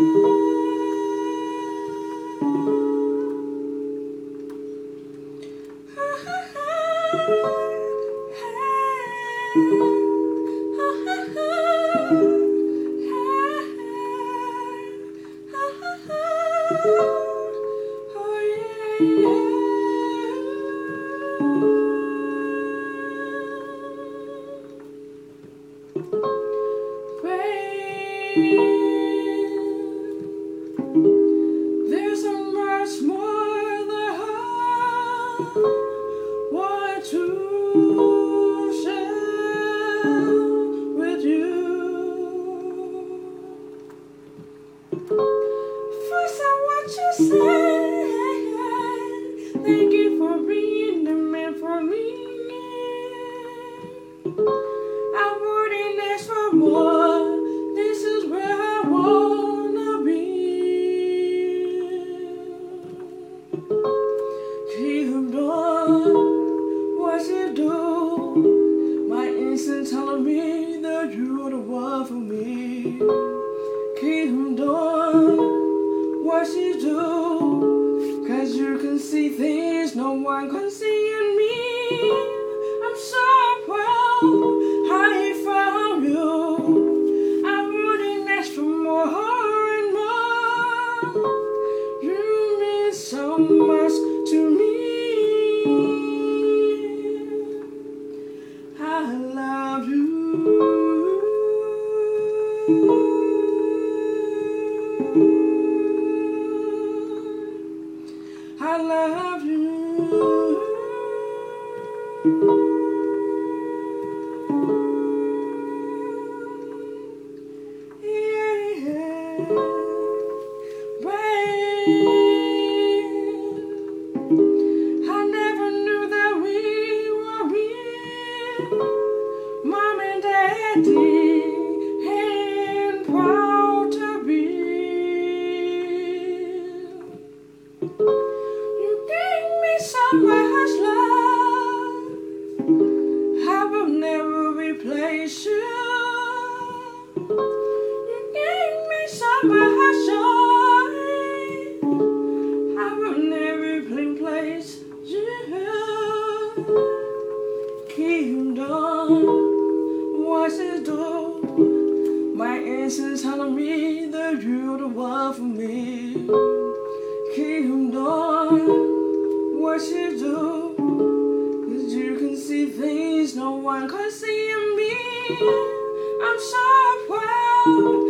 There's thank you for being the man for me. I wouldn't ask for more. This is where I wanna be. Keep doing what you do. My instinct telling me that you're the one for me. Keep doing what you do. See things no one can see in me. I'm so proud I found you. I wouldn't ask for more and more. You mean so much to me. I love you. You. What you do. My instincts telling me that you're the one for me. Keep doing what you do. Cause you can see things no one can see in me. I'm so proud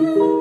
love you.